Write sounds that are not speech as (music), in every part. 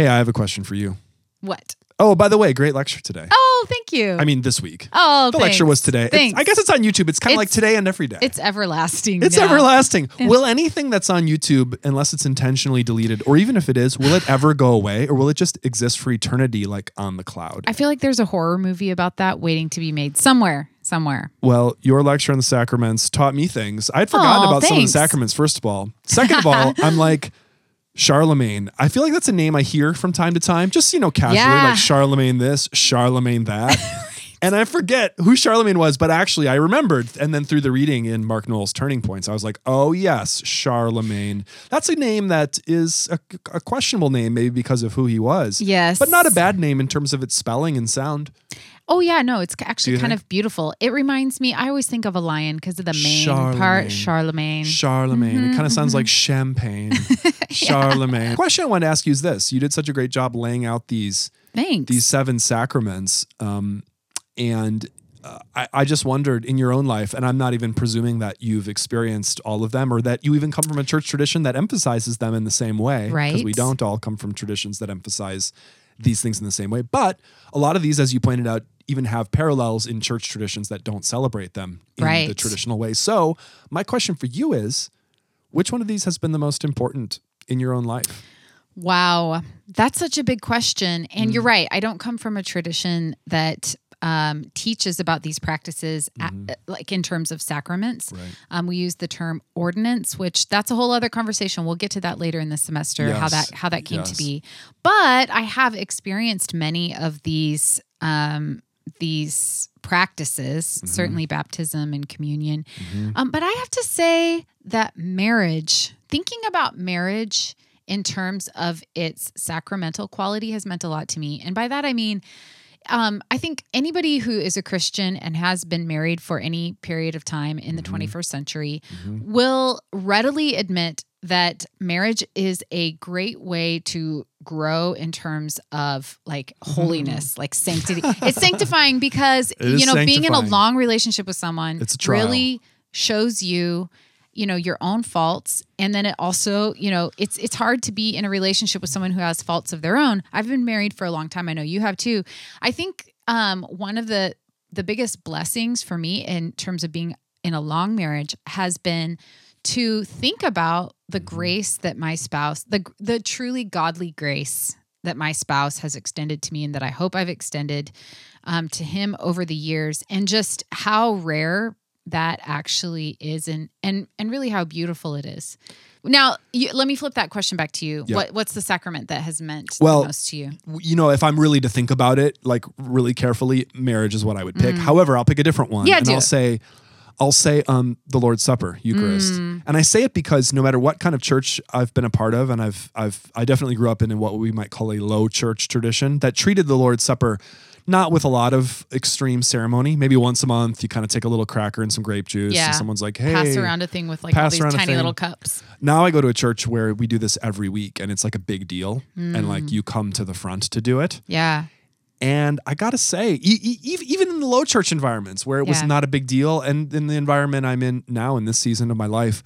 Hey, I have a question for you. What? Oh, by the way, great lecture today. Oh, thank you. I mean, this week. oh, the lecture was today. It's- Thanks. I guess it's on YouTube. It's kind of like today and every day. it's everlasting. It's now. everlasting. Will anything that's on YouTube, unless it's intentionally deleted, or even if it is, will it ever go away, or will it just exist for eternity, like on the cloud? I feel like there's a horror movie about that waiting to be made somewhere. Somewhere. Well, your lecture on the sacraments taught me things. I'd forgotten Aw, about some of the sacraments, first of all. Second of all, (laughs) I'm like, Charlemagne. I feel like that's a name I hear from time to time, just, you know, casually, Yeah. like Charlemagne this, Charlemagne that. (laughs) And I forget who Charlemagne was, but actually I remembered. And then through the reading in Mark Noll's Turning Points, I was like, oh, yes, Charlemagne. That's a name that is a, a questionable name, maybe because of who he was. Yes. But not a bad name in terms of its spelling and sound. Oh yeah, no, it's actually kind think? of beautiful. It reminds me. I always think of a lion because of the main Charlemagne. part, Charlemagne. Charlemagne. It kind of sounds like champagne. (laughs) Charlemagne. Question I wanted to ask you is this: You did such a great job laying out these Thanks. these seven sacraments, um, and uh, I, I just wondered in your own life, and I'm not even presuming that you've experienced all of them, or that you even come from a church tradition that emphasizes them in the same way. Right. Because we don't all come from traditions that emphasize these things in the same way. But a lot of these, as you pointed out, even have parallels in church traditions that don't celebrate them in the traditional way. So, my question for you is which one of these has been the most important in your own life? Wow, that's such a big question. And Mm. you're right. I don't come from a tradition that um, teaches about these practices, at, like in terms of sacraments. Mm-hmm. Right. Um, we use the term ordinance, which that's a whole other conversation. We'll get to that later in the semester. How that how that came Yes. to be. But I have experienced many of these. Um, these practices, Mm-hmm. certainly baptism and communion. Um, but I have to say that marriage, thinking about marriage in terms of its sacramental quality, has meant a lot to me. And by that, I mean, um, I think anybody who is a Christian and has been married for any period of time in the 21st century will readily admit that marriage is a great way to grow in terms of like holiness, like sanctity. it's sanctifying (laughs) because It you know being in a long relationship with someone It's really shows you you know your own faults. And then it also you know it's it's hard to be in a relationship with someone who has faults of their own. I've been married for a long time. I know you have too. I think um one of the the biggest blessings for me in terms of being in a long marriage has been to think about the grace that my spouse the the truly godly grace that my spouse has extended to me and that I hope I've extended um, to him over the years and just how rare that actually is and and and really how beautiful it is. Now, you, let me flip that question back to you. Yeah. What what's the sacrament that has meant Well, the most to you? you know, if I'm really to think about it, like really carefully, marriage is what I would pick. However, I'll pick a different one. Mm. Yeah, and I'll it. say, I'll say um, the Lord's Supper, Eucharist. Mm. And I say it because no matter what kind of church I've been a part of, and I've I've I definitely grew up in what we might call a low church tradition that treated the Lord's Supper not with a lot of extreme ceremony. Maybe once a month, you kind of take a little cracker and some grape juice, Yeah. and someone's like, "Hey, Pass around a thing with like all these tiny little cups. now I go to a church where we do this every week and it's like a big deal and Mm. like you come to the front to do it. Yeah. And I got to say, e- e- even in the low church environments where it was not a big deal and in the environment I'm in now in this season of my life,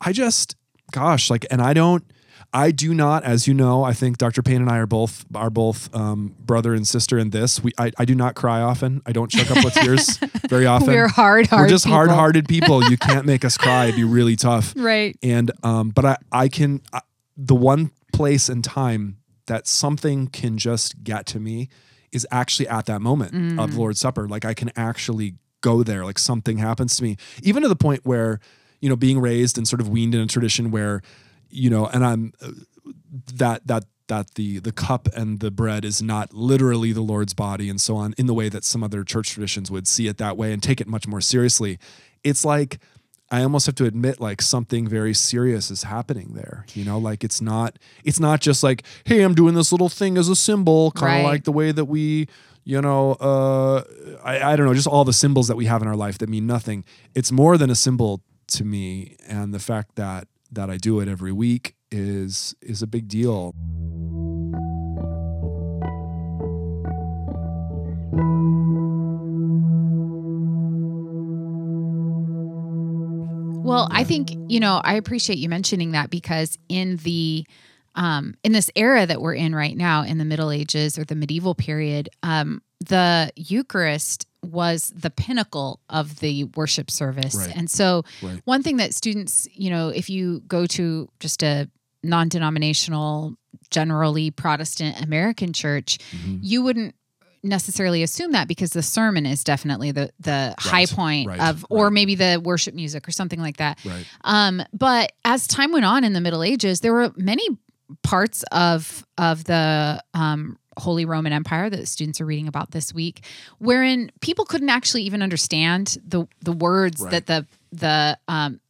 I just gosh, like and I don't I do not, as you know, I think Dr. Payne and I are both are both um, brother and sister in this. We I, I do not cry often. I don't choke up with tears (laughs) very often. We're hard, hard. We're just people. hard-hearted people. You can't make us cry. It'd be really tough. (laughs) Right. And um, but I I can I, the one place and time that something can just get to me is actually at that moment of Mm. Lord's Supper. Like I can actually go there. Like something happens to me, even to the point where you know being raised and sort of weaned in a tradition where you know, and I'm uh, that that that the the cup and the bread is not literally the Lord's body and so on in the way that some other church traditions would see it that way and take it much more seriously. It's like I almost have to admit like something very serious is happening there. You know, like it's not it's not just like, hey, I'm doing this little thing as a symbol, kind of Right. like the way that we, you know, uh I, I don't know, just all the symbols that we have in our life that mean nothing. It's more than a symbol to me. And the fact that that I do it every week is is a big deal. Well, I think, you know, I appreciate you mentioning that because in the um, in this era that we're in right now, in the Middle Ages or the medieval period, um, the Eucharist was the pinnacle of the worship service. Right. And so, Right. one thing that students, you know, if you go to just a non denominational, generally Protestant American church, Mhm. you wouldn't necessarily assume that because the sermon is definitely the the high point right, of or right. maybe the worship music or something like that Right. um, but as time went on in the Middle Ages, there were many parts of of the um, Holy Roman Empire that students are reading about this week, wherein people couldn't actually even understand the the words Right. that the the um,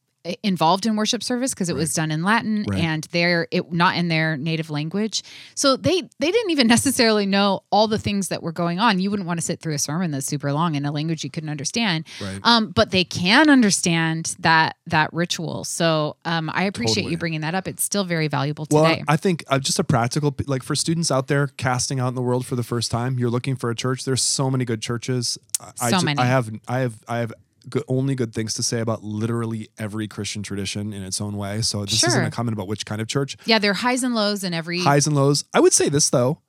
involved in worship service because it was done in Latin Right. and they're it not in their native language. So they they didn't even (laughs) necessarily know all the things that were going on. You wouldn't want to sit through a sermon that's super long in a language you couldn't understand. Right. Um, but they can understand that that ritual. So um, I appreciate Totally. you bringing that up. It's still very valuable Well, today. I think uh, just a practical, like for students out there casting out in the world for the first time, you're looking for a church. There's so many good churches. I- I So many. I have, I have, I have good, only good things to say about literally every Christian tradition in its own way. So this isn't a comment about which kind of church. yeah, there are highs and lows in every. Highs and lows. I would say this though: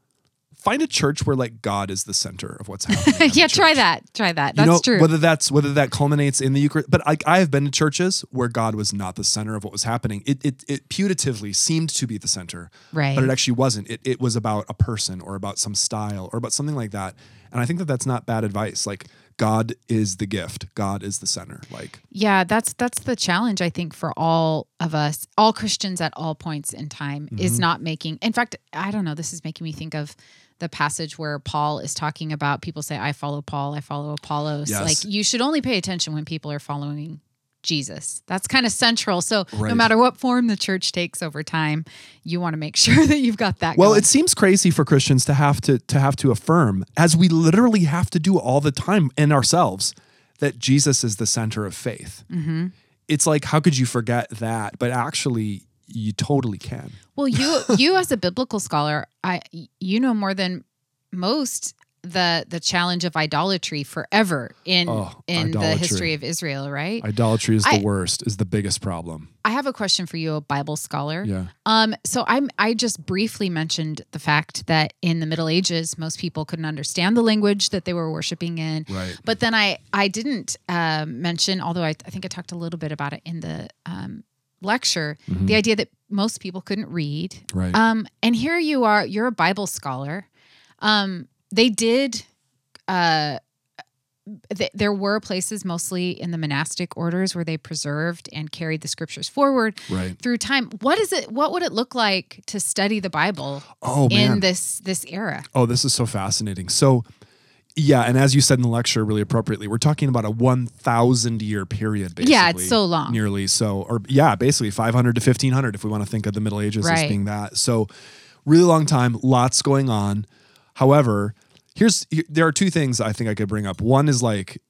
find a church where like God is the center of what's happening. (laughs) yeah, try that. Try that. You That's know, true. Whether that's whether that culminates in the Eucharist, but I, I have been to churches where God was not the center of what was happening. It it, it putatively seemed to be the center, Right. But it actually wasn't. It it was about a person or about some style or about something like that. And I think that that's not bad advice. Like God is the gift. God is the center. Like yeah, that's that's the challenge I think for all of us, all Christians at all points in time, Mm-hmm. is not making. In fact, I don't know. This is making me think of the passage where Paul is talking about people say, "I follow Paul, I follow Apollos." Yes. Like you should only pay attention when people are following Jesus. That's kind of central. So no matter what form the church takes over time, you want to make (laughs) sure that you've got that. Well, going. it seems crazy for Christians to have to to have to affirm, as we literally have to do all the time in ourselves, that Jesus is the center of faith. Mm-hmm. It's like, how could you forget that? But actually, you totally can. Well, you (laughs) you as a biblical scholar, I you know more than most the the challenge of idolatry forever in Oh, in the history of Israel, right? Idolatry is the I- worst, is the biggest problem. I have a question for you, a Bible scholar. Yeah. Um, so I'm I just briefly mentioned the fact that in the Middle Ages, most people couldn't understand the language that they were worshiping in. Right. But then I I didn't uh, mention, although I, I think I talked a little bit about it in the um, lecture, the idea that most people couldn't read. Mm-hmm. Right. Um, and here you are, you're a Bible scholar. Um, they did. Uh, th- there were places, mostly in the monastic orders, where they preserved and carried the scriptures forward right. through time. What is it? What would it look like to study the Bible Oh man. in this this era? oh, this is so fascinating. So yeah, and as you said in the lecture really appropriately, we're talking about a 1000 year period basically. Yeah, it's so long. Nearly so or yeah, basically 500 to 1500 if we want to think of the Middle Ages as being that. So really long time, lots going on. However, here's there are two things I think I could bring up. One is like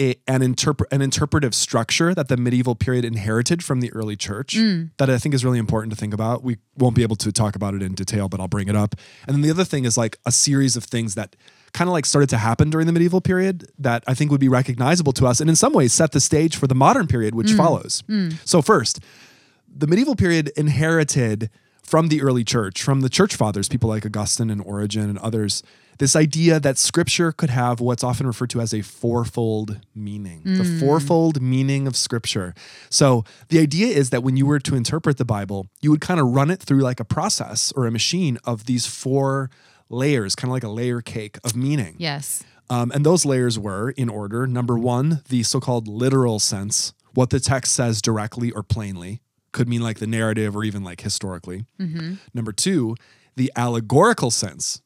a, an interpret an interpretive structure that the medieval period inherited from the early church Mm. that I think is really important to think about. We won't be able to talk about it in detail, but I'll bring it up. And then the other thing is like a series of things that kind of like started to happen during the medieval period that I think would be recognizable to us and in some ways set the stage for the modern period which follows. So first, the medieval period inherited from the early church, from the church fathers, people like Augustine and Origen and others, this idea that scripture could have what's often referred to as a fourfold meaning, the fourfold meaning of scripture. So the idea is that when you were to interpret the Bible, you would kind of run it through like a process or a machine of these four layers, kind of like a layer cake of meaning. Yes. Um, and those layers were in order number one, the so called literal sense, what the text says directly or plainly, could mean like the narrative or even like historically. Mm-hmm. Number two, the allegorical sense.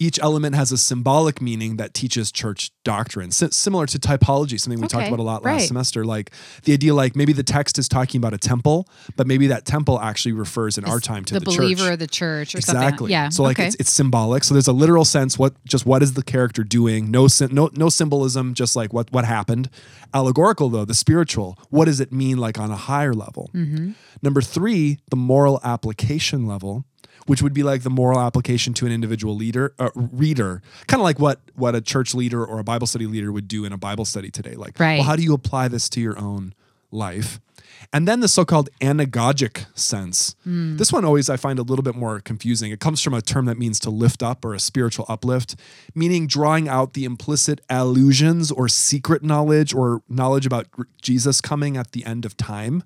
Each element has a symbolic meaning that teaches church doctrine, Si- similar to typology, something we talked about a lot last right. semester. Like the idea, like maybe the text is talking about a temple, but maybe that temple actually refers in our time to the, the, believer church. of the church or Exactly. something. Yeah. So like okay. it's it's symbolic. So there's a literal sense. What just what is the character doing? No no no symbolism. Just like what what happened. Allegorical though, the spiritual. What does it mean like on a higher level? Mm-hmm. Number three, the moral application level, which would be like the moral application to an individual leader uh, reader, kind of like what what a church leader or a Bible study leader would do in a Bible study today. Like, Right. well, how do you apply this to your own life. And then the so called anagogic sense. This one always I find a little bit more confusing. It comes from a term that means to lift up or a spiritual uplift, meaning drawing out the implicit allusions or secret knowledge or knowledge about Jesus coming at the end of time.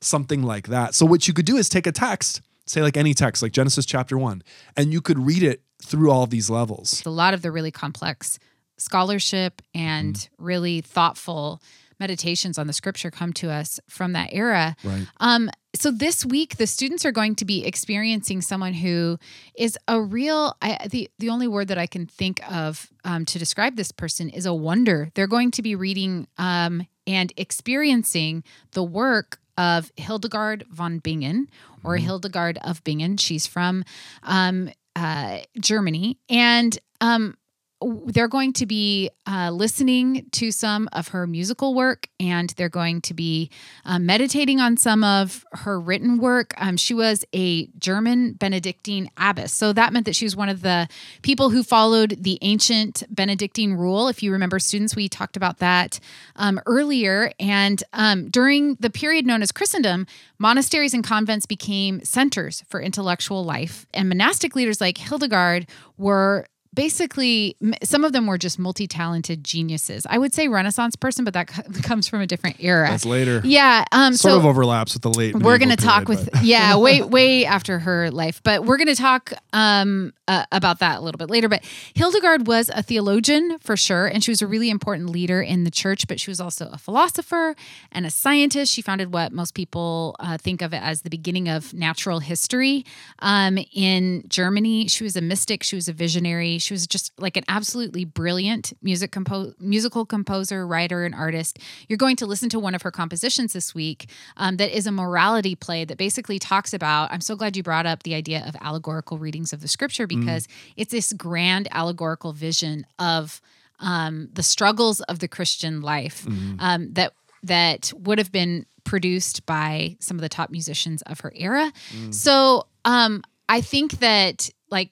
Something like that. So, what you could do is take a text, say like any text, like Genesis chapter one, and you could read it through all these levels. a lot of the really complex scholarship and Mm. really thoughtful meditations on the scripture come to us from that era. Right. Um, so this week, the students are going to be experiencing someone who is a real. I, the the only word that I can think of um, to describe this person is a wonder. They're going to be reading um, and experiencing the work of Hildegard von Bingen, or Hildegard of Bingen. She's from um, uh, Germany, and um, they're going to be uh, listening to some of her musical work and they're going to be uh, meditating on some of her written work. Um, she was a German Benedictine abbess. So that meant that she was one of the people who followed the ancient Benedictine rule. If you remember, students, we talked about that um, earlier. And um, during the period known as Christendom, monasteries and convents became centers for intellectual life. And monastic leaders like Hildegard were basically some of them were just multi-talented geniuses. I would say renaissance person but that c- (laughs) comes from a different era. That's later. yeah um Sort so of overlaps with the late. we're going to talk period, with but- (laughs) yeah way way after her life. But we're going to talk um uh, about that a little bit later. But hildegard was a theologian for sure and she was a really important leader in the church but she was also a philosopher and a scientist. She founded what most people uh, think of as the beginning of natural history um, in germany. She was a mystic. She was a visionary. She was just like an absolutely brilliant music compo- musical composer writer and artist. You're going to listen to one of her compositions this week um, that is a morality play that basically talks about i'm so glad you brought up the idea of allegorical readings of the scripture because it's this grand allegorical vision of um, the struggles of the christian life um, that that would have been produced by some of the top musicians of her era. So um, i think that like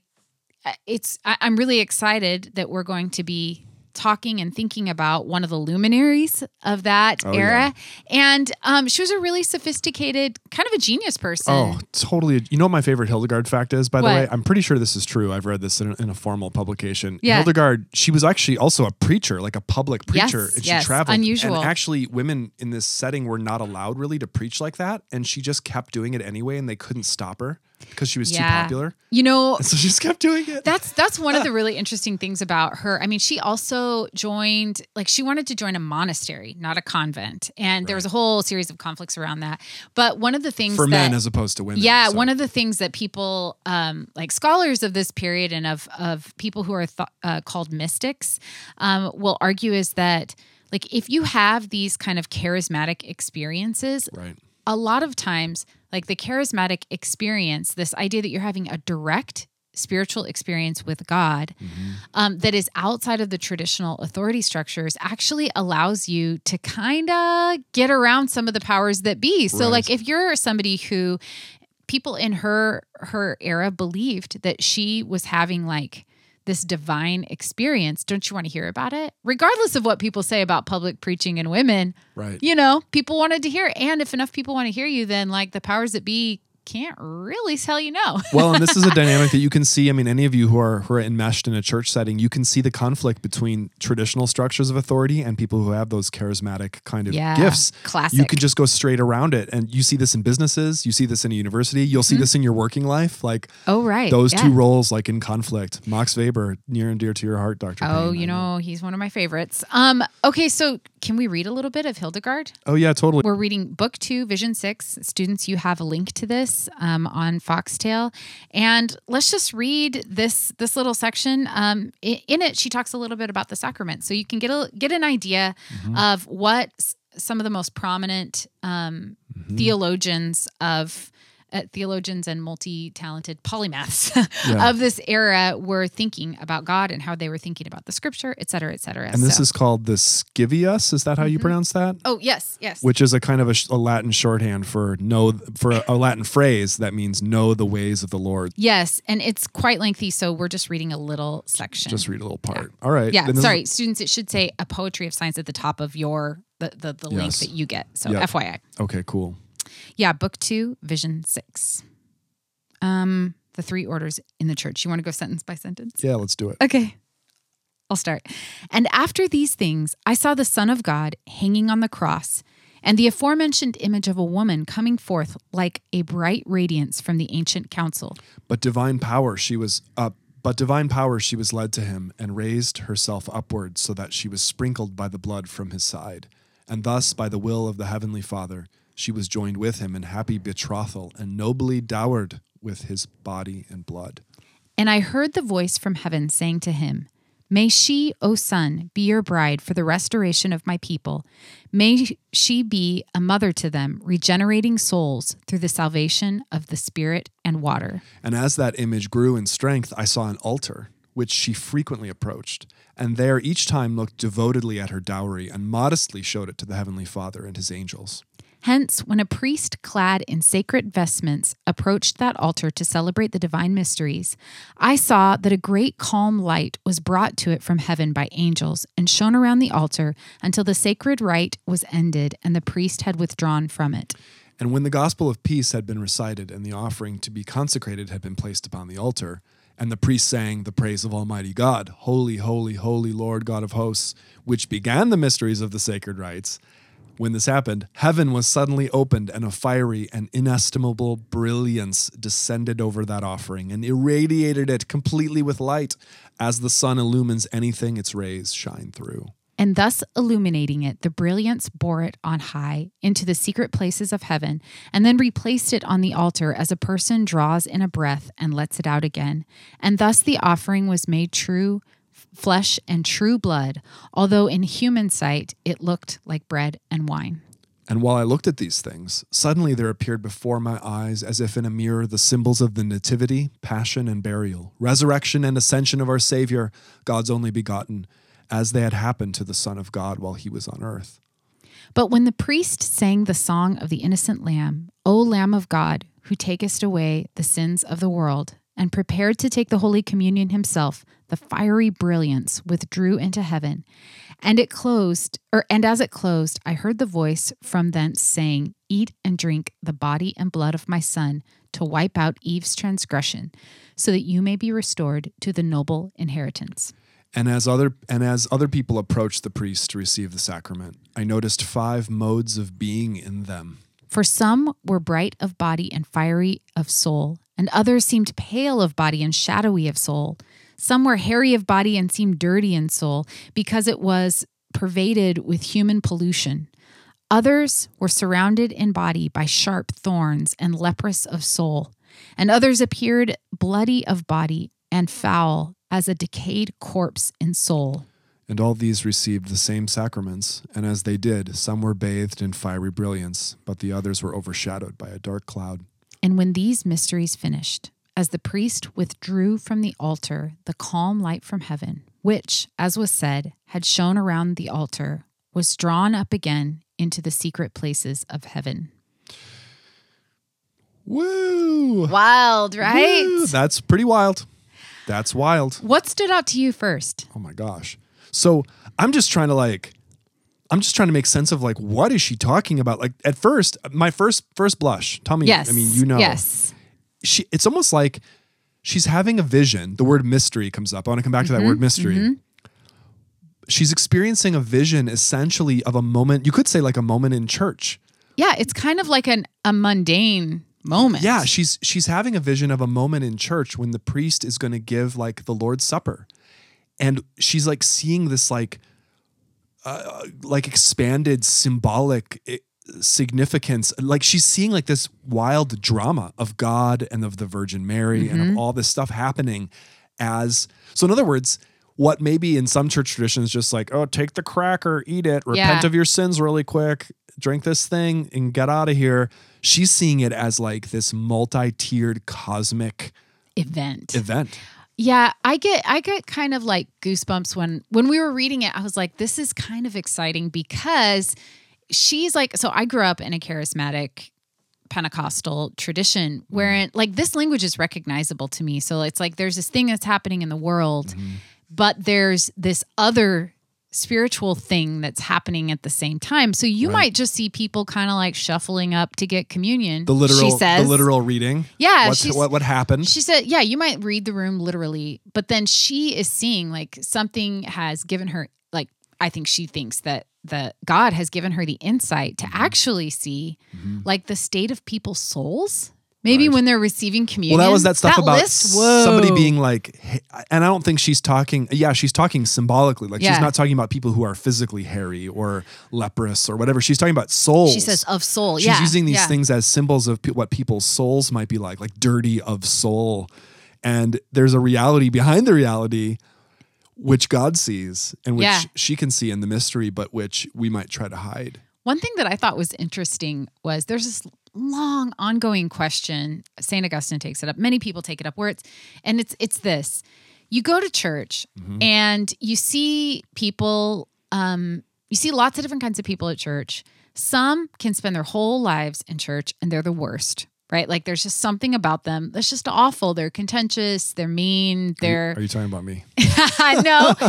it's I, i'm really excited that we're going to be talking and thinking about one of the luminaries of that Oh, era and um, she was a really sophisticated kind of a genius person Oh, totally. You know what my favorite Hildegard fact is, by the way? I'm pretty sure this is true. I've read this in a, in a formal publication. Yeah. Hildegard, she was actually also a preacher, like a public Yes, preacher. and she yes, traveled. unusual. And actually, women in this setting were not allowed really to preach like that. And she just kept doing it anyway, and they couldn't stop her because she was too popular. you know (laughs) And so she just kept doing it. That's that's one of the (laughs) really interesting things about her. I mean, she also joined like she wanted to join a monastery, not a convent. And there was a whole series of conflicts around that. But one of the things For that men as opposed to women. yeah, so. one of the things that people, um, like scholars of this period and of of people who are th- uh, called mystics, um, will argue is that like if you have these kind of charismatic experiences, Right. A lot of times, like the charismatic experience, this idea that you're having a direct spiritual experience with God um, that is outside of the traditional authority structures actually allows you to kind of get around some of the powers that be. So, Right. like, if you're somebody who people in her her era believed that she was having like this divine experience don't you want to hear about it regardless of what people say about public preaching and women Right. you know, people wanted to hear. it. And if enough people want to hear you, then like the powers that be can't really tell you no. (laughs) well, and this is a dynamic that you can see. I mean, any of you who are who are enmeshed in a church setting, you can see the conflict between traditional structures of authority and people who have those charismatic kind of Yeah, gifts. classic. You can just go straight around it, and you see this in businesses. You see this in a university. You'll see this in your working life. Like oh, right. those yeah. two roles, like in conflict. Max Weber, near and dear to your heart, Doctor. Oh, Payne, you I know, he's one of my favorites. Um, okay, so can we read a little bit of Hildegard? Oh yeah, totally. We're reading book two, Vision Six. Students, you have a link to this um, on Foxtail, and let's just read this this little section. Um, in it, she talks a little bit about the sacrament, so you can get a get an idea Mm-hmm. of what some of the most prominent um, Mm-hmm. theologians of uh, theologians and multi-talented polymaths (laughs) Yeah. of this era were thinking about God and how they were thinking about the scripture, et cetera, et cetera. And this is called the Scivias. Is that how Mm-hmm. you pronounce that? oh yes, yes. Which is a kind of a, a Latin shorthand for know for a, a Latin phrase that means know the ways of the Lord. Yes, and it's quite lengthy, so we're just reading a little section. Just read a little part. All right. yeah, this is- sorry, students. It should say a poetry of science at the top of your the the, the link that you get. So Yep. FYI. Okay, cool. Yeah, book two, vision six. Um, the three orders in the church. You want to go sentence by sentence? Yeah, let's do it. Okay. I'll start. And after these things, I saw the Son of God hanging on the cross, and the aforementioned image of a woman coming forth like a bright radiance from the ancient council. But divine power she was up but divine power she was led to him and raised herself upward so that she was sprinkled by the blood from his side. And thus by the will of the heavenly Father she was joined with him in happy betrothal and nobly dowered with his body and blood. And I heard the voice from heaven saying to him, May she, O Son, be your bride for the restoration of my people. May she be a mother to them, regenerating souls through the salvation of the Spirit and water. And as that image grew in strength, I saw an altar, which she frequently approached, and there each time looked devotedly at her dowry and modestly showed it to the heavenly Father and his angels. Hence, when a priest clad in sacred vestments approached that altar to celebrate the divine mysteries, I saw that a great calm light was brought to it from heaven by angels and shone around the altar until the sacred rite was ended and the priest had withdrawn from it. And when the gospel of peace had been recited and the offering to be consecrated had been placed upon the altar, and the priest sang the praise of Almighty God, Holy, Holy, Holy Lord God of hosts, which began the mysteries of the sacred rites, when this happened, heaven was suddenly opened, and a fiery and inestimable brilliance descended over that offering and irradiated it completely with light, as the sun illumines anything its rays shine through. And thus illuminating it, the brilliance bore it on high into the secret places of heaven, and then replaced it on the altar as a person draws in a breath and lets it out again. And thus the offering was made true flesh and true blood, although in human sight it looked like bread and wine. And while I looked at these things, suddenly there appeared before my eyes, as if in a mirror, the symbols of the Nativity, Passion, and Burial, resurrection and ascension of our Savior, God's only begotten, as they had happened to the Son of God while he was on earth. But when the priest sang the song of the innocent lamb, O Lamb of God, who takest away the sins of the world, and prepared to take the Holy Communion himself, the fiery brilliance withdrew into heaven. And it closed, or and as it closed, I heard the voice from thence saying, Eat and drink the body and blood of my son to wipe out Eve's transgression, so that you may be restored to the noble inheritance. And as other and as other people approached the priest to receive the sacrament, I noticed five modes of being in them. For some were bright of body and fiery of soul, and others seemed pale of body and shadowy of soul. Some were hairy of body and seemed dirty in soul, because it was pervaded with human pollution. Others were surrounded in body by sharp thorns and leprous of soul, and others appeared bloody of body and foul as a decayed corpse in soul. And all these received the same sacraments, and as they did, some were bathed in fiery brilliance, but the others were overshadowed by a dark cloud. And when these mysteries finished, as the priest withdrew from the altar the calm light from heaven, which, as was said, had shone around the altar, was drawn up again into the secret places of heaven. Woo! Wild, right? Woo! That's pretty wild. That's wild. What stood out to you first? Oh my gosh. So I'm just trying to like, I'm just trying to make sense of like, what is she talking about? Like at first, my first first blush. Tell me. Yes. I mean, you know. Yes. She. It's almost like she's having a vision. The word mystery comes up. I want to come back to that Mm-hmm, word mystery. She's experiencing a vision, essentially, of a moment. You could say like a moment in church. Yeah, it's kind of like an a mundane moment. Yeah, she's she's having a vision of a moment in church when the priest is going to give like the Lord's Supper, and she's like seeing this like uh, like expanded symbolic eh, significance. Like she's seeing like this wild drama of God and of the Virgin Mary and of all this stuff happening as so. In other words. What maybe in some church traditions just like, oh, take the cracker, eat it, repent Yeah. of your sins really quick, drink this thing, and get out of here. She's seeing it as like this multi-tiered cosmic event. event. Yeah, I get I get kind of like goosebumps when when we were reading it. I was like, this is kind of exciting because she's like, so I grew up in a charismatic Pentecostal tradition wherein mm-hmm. like this language is recognizable to me. So it's like there's this thing that's happening in the world, mm-hmm. but there's this other spiritual thing that's happening at the same time. So you Right. might just see people kind of like shuffling up to get communion. The literal, she says. the literal reading. Yeah, what what happened? She said, yeah, you might read the room literally, but then she is seeing like something has given her like I think she thinks that that God has given her the insight to Mm-hmm. actually see like the state of people's souls. Maybe when they're receiving communion. Well, that was that stuff about list, whoa. somebody being like, hey- and I don't think she's talking. Yeah, she's talking symbolically. Like Yeah. she's not talking about people who are physically hairy or leprous or whatever. She's talking about souls. She says of soul. Yeah. She's yeah, using these yeah. things as symbols of pe- what people's souls might be like, like dirty of soul. And there's a reality behind the reality, which God sees and which she can see in the mystery, but which we might try to hide. One thing that I thought was interesting was there's this long ongoing question. St. Augustine takes it up. Many people take it up where it's and it's it's this. You go to church Mm-hmm. and you see people um you see lots of different kinds of people at church. Some can spend their whole lives in church and they're the worst. Right? Like there's just something about them that's just awful. They're contentious, they're mean, they're Are you talking about me? (laughs) no, (laughs)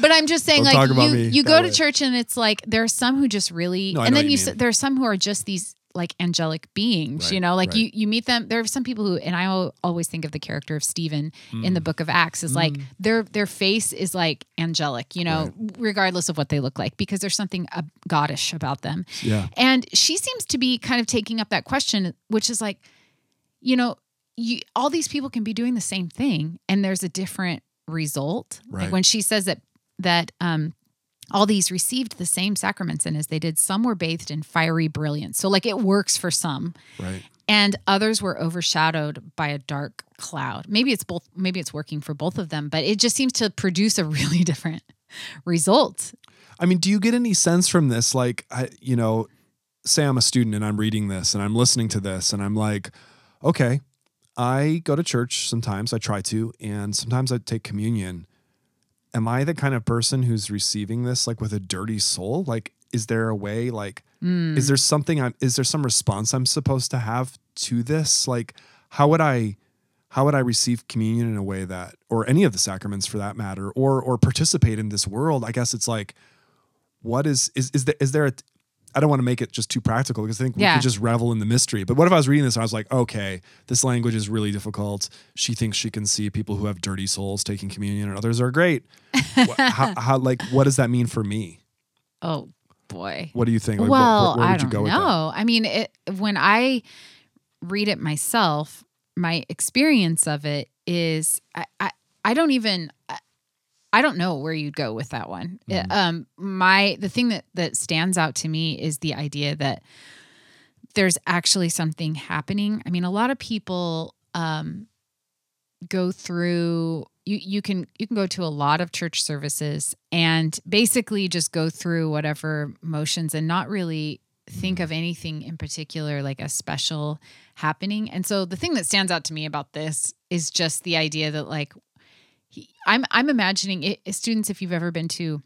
but I'm just saying, Don't like you, you go to church and it's like there are some who just really, No, and then you, you s there are some who are just these like angelic beings. Right, you know, like right. you you meet them. There are some people who, and I always think of the character of Stephen in Mm. the Book of Acts is like their their face is like angelic. You know, regardless of what they look like, because there's something uh, goddish about them. Yeah. And she seems to be kind of taking up that question, which is like, you know, you, all these people can be doing the same thing, and there's a different result. Right. Like when she says that that um, all these received the same sacraments, and as they did, some were bathed in fiery brilliance. So like it works for some, Right. and others were overshadowed by a dark cloud. Maybe it's both. Maybe it's working for both of them, but it just seems to produce a (laughs) really different result. I mean, do you get any sense from this? Like, I, you know, say I'm a student and I'm reading this and I'm listening to this and I'm like, okay, I go to church sometimes, I try to, and sometimes I take communion. Am I the kind of person who's receiving this like with a dirty soul? Like, is there a way, like, Hmm. is there something I'm, is there some response I'm supposed to have to this? Like, how would I, how would I receive communion in a way that, or any of the sacraments for that matter, or, or participate in this world? I guess it's like, what is is is there is there a I don't want to make it just too practical because I think we Yeah. could just revel in the mystery. But what if I was reading this and I was like, okay, this language is really difficult. She thinks she can see people who have dirty souls taking communion and others are great. What, (laughs) how, how like what does that mean for me? Oh boy. What do you think? Like, well, where, where I would you don't know. I mean, it, when I read it myself, my experience of it is I, I, I don't even I, don't know where you'd go with that one. Mm-hmm. Um, my the thing that that stands out to me is the idea that there's actually something happening. I mean, a lot of people um, go through you you can you can go to a lot of church services and basically just go through whatever motions and not really think of anything in particular like a special happening. And so the thing that stands out to me about this is just the idea that like he, I'm I'm imagining it, students if you've ever been to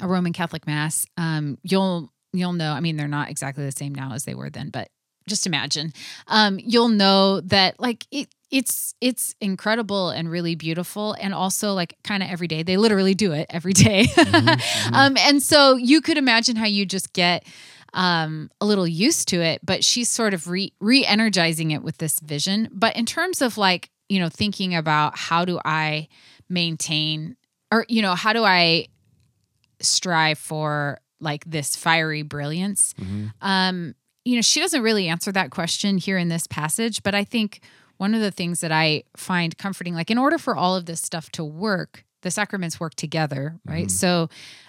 a Roman Catholic mass, um, you'll you'll know. I mean, they're not exactly the same now as they were then, but just imagine. Um, you'll know that like it it's it's incredible and really beautiful and also like kind of every day they literally do it every day. (laughs) um and so you could imagine how you just get um a little used to it but she's sort of re re-energizing it with this vision but in terms of like you know thinking about how do i maintain or you know how do i strive for like this fiery brilliance? Mm-hmm. um you know she doesn't really answer that question here in this passage but i think one of the things that i find comforting like in order for all of this stuff to work the sacraments work together right? So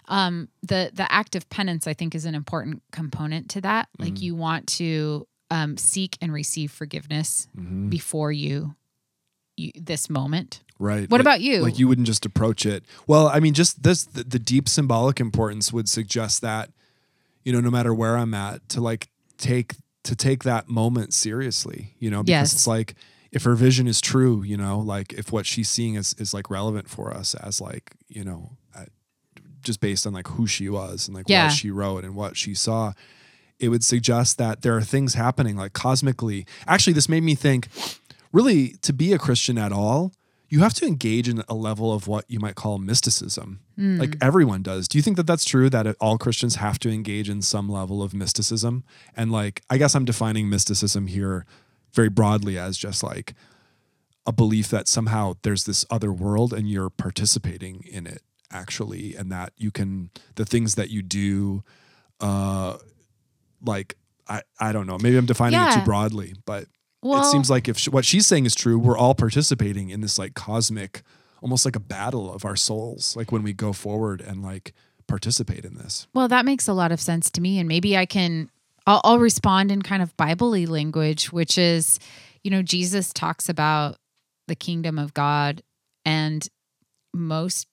um the the act of penance i think is an important component to that. Like you want to um seek and receive forgiveness Mm-hmm. before you you this moment Right. What Like- about you? Like you wouldn't just approach it. Well, I mean, just this the, the deep symbolic importance would suggest that, you know, no matter where I'm at, to like take to take that moment seriously. You know, because Yes. it's like if her vision is true, you know, like if what she's seeing is is like relevant for us as like you know, uh, just based on like who she was and like Yeah. what she wrote and what she saw. It would suggest that there are things happening like cosmically. Actually, this made me think really to be a Christian at all, you have to engage in a level of what you might call mysticism. Hmm. Like everyone does. Do you think that that's true that all Christians have to engage in some level of mysticism? And like, I guess I'm defining mysticism here very broadly as just like a belief that somehow there's this other world and you're participating in it actually, and that you can, the things that you do, uh, like, I, I don't know. Maybe I'm defining it too broadly, but Well, it seems like if sh- what she's saying is true, we're all participating in this like cosmic, almost like a battle of our souls, like when we go forward and like participate in this. Well, that makes a lot of sense to me, and maybe I can. I'll, I'll respond in kind of Bible-y language, which is, you know, Jesus talks about the kingdom of God, and most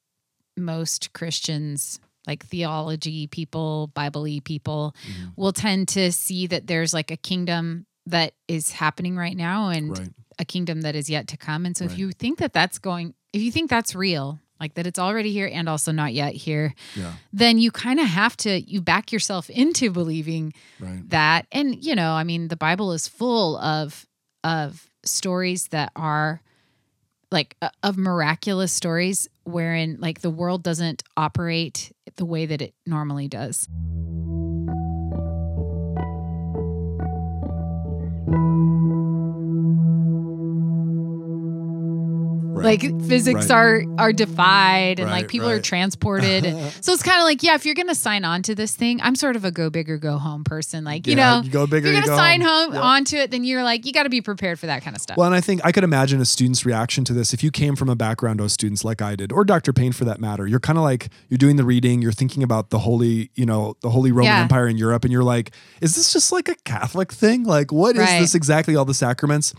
most Christians, like theology people, Bible-y people, mm-hmm. will tend to see that there's like a kingdom that is happening right now, and Right. a kingdom that is yet to come. And so, if you think that that's going, if you think that's real, like that it's already here and also not yet here, Yeah. then you kind of have to you back yourself into believing Right. that and you know i mean the bible is full of of stories that are like uh, of miraculous stories wherein like the world doesn't operate the way that it normally does Right. like physics Right. are are defied and like Right, people are transported and (laughs) so it's kind of like yeah if you're gonna sign on to this thing i'm sort of a go big or go home person like you Yeah, know you go big if you're gonna go sign home. home Yep. onto it then you're like you got to be prepared for that kind of stuff Well, and I think I could imagine a student's reaction to this if you came from a background of students like I did, or Dr. Payne for that matter. You're kind of like you're doing the reading, you're thinking about the holy, you know, the Holy Roman Yeah. Empire in Europe, and you're like, is this just like a Catholic thing? Like, what is this exactly? All the sacraments.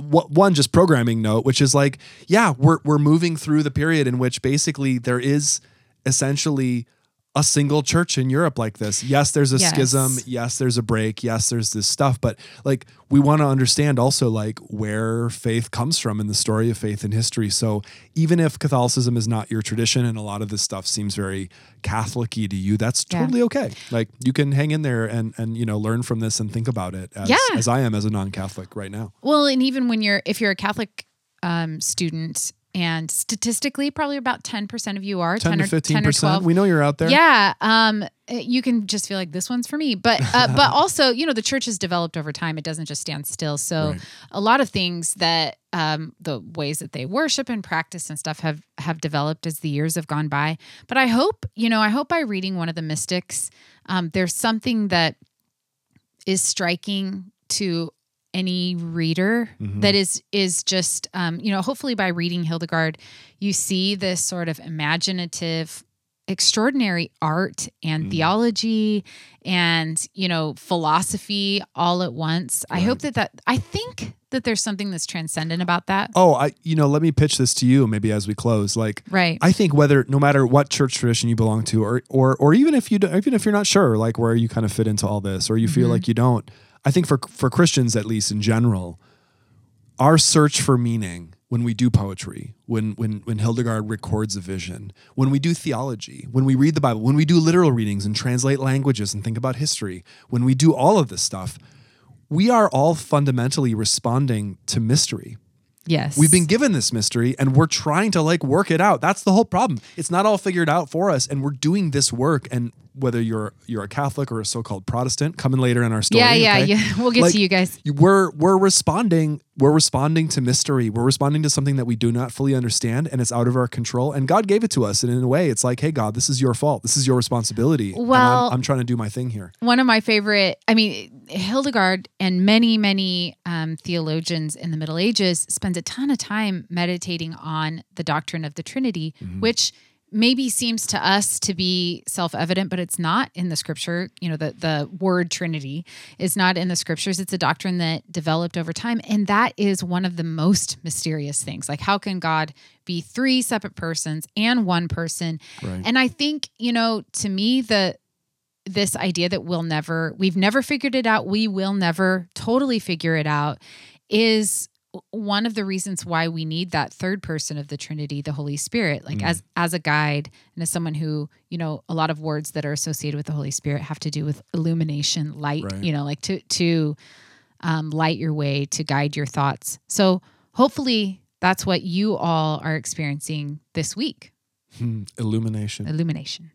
What one just programming note, which is like, yeah, we're we're moving through the period in which basically there is essentially a single church in Europe like this. Yes, there's a Yes. schism. Yes, there's a break. Yes, there's this stuff. But like, we want to understand also like where faith comes from in the story of faith in history. So even if Catholicism is not your tradition and a lot of this stuff seems very Catholic-y to you, that's Yeah. totally okay. Like you can hang in there and and you know learn from this and think about it as, Yeah. as I am as a non-Catholic right now. Well, and even when you're if you're a Catholic um, student, and statistically, probably about ten percent of you are 10 10, to or 15 10 or twelve. We know you're out there. Yeah, um, you can just feel like this one's for me, but uh, (laughs) but also you know the church has developed over time. It doesn't just stand still. So Right. a lot of things that um, the ways that they worship and practice and stuff have have developed as the years have gone by. But I hope you know I hope by reading one of the mystics, um, there's something that is striking to any reader Mhm. that is is just um, you know hopefully by reading Hildegard you see this sort of imaginative extraordinary art and Mm. theology and you know philosophy all at once i hope that that i think that there's something that's transcendent about that Oh, I you know, let me pitch this to you maybe as we close. Like right I think whether no matter what church tradition you belong to, or or or even if you do, even if you're not sure, like where you kind of fit into all this, or you feel Mhm. like you don't, I think for for Christians at least in general, our search for meaning when we do poetry, when when when Hildegard records a vision, when we do theology, when we read the Bible, when we do literal readings and translate languages and think about history, when we do all of this stuff, we are all fundamentally responding to mystery. yes We've been given this mystery and we're trying to like work it out. That's the whole problem. It's not all figured out for us and we're doing this work and whether you're you're a Catholic or a so-called Protestant, coming later in our story. yeah yeah okay? yeah (laughs) we'll get Like, to you guys We're we're responding we're responding to mystery. We're responding to something that we do not fully understand and it's out of our control. And God gave it to us. And in a way, it's like, hey God, this is your fault. This is your responsibility. And I'm- Well- I'm, trying to do my thing here. one of my favorite i mean hildegard and many many um, theologians in the middle ages spends a ton of time meditating on the doctrine of the trinity Mm-hmm. which maybe seems to us to be self-evident but it's not in the scripture. You know the, the word trinity is not in the scriptures. It's a doctrine that developed over time and that is one of the most mysterious things. Like how can god be three separate persons and one person? Right. and i think you know to me the this idea that we'll never we've never figured it out we will never totally figure it out is one of the reasons why we need that third person of the trinity the holy spirit like Mm. as as a guide and as someone who you know a lot of words that are associated with the holy spirit have to do with illumination light Right. you know like to to um, light your way to guide your thoughts so hopefully that's what you all are experiencing this week Hmm, illumination. illumination.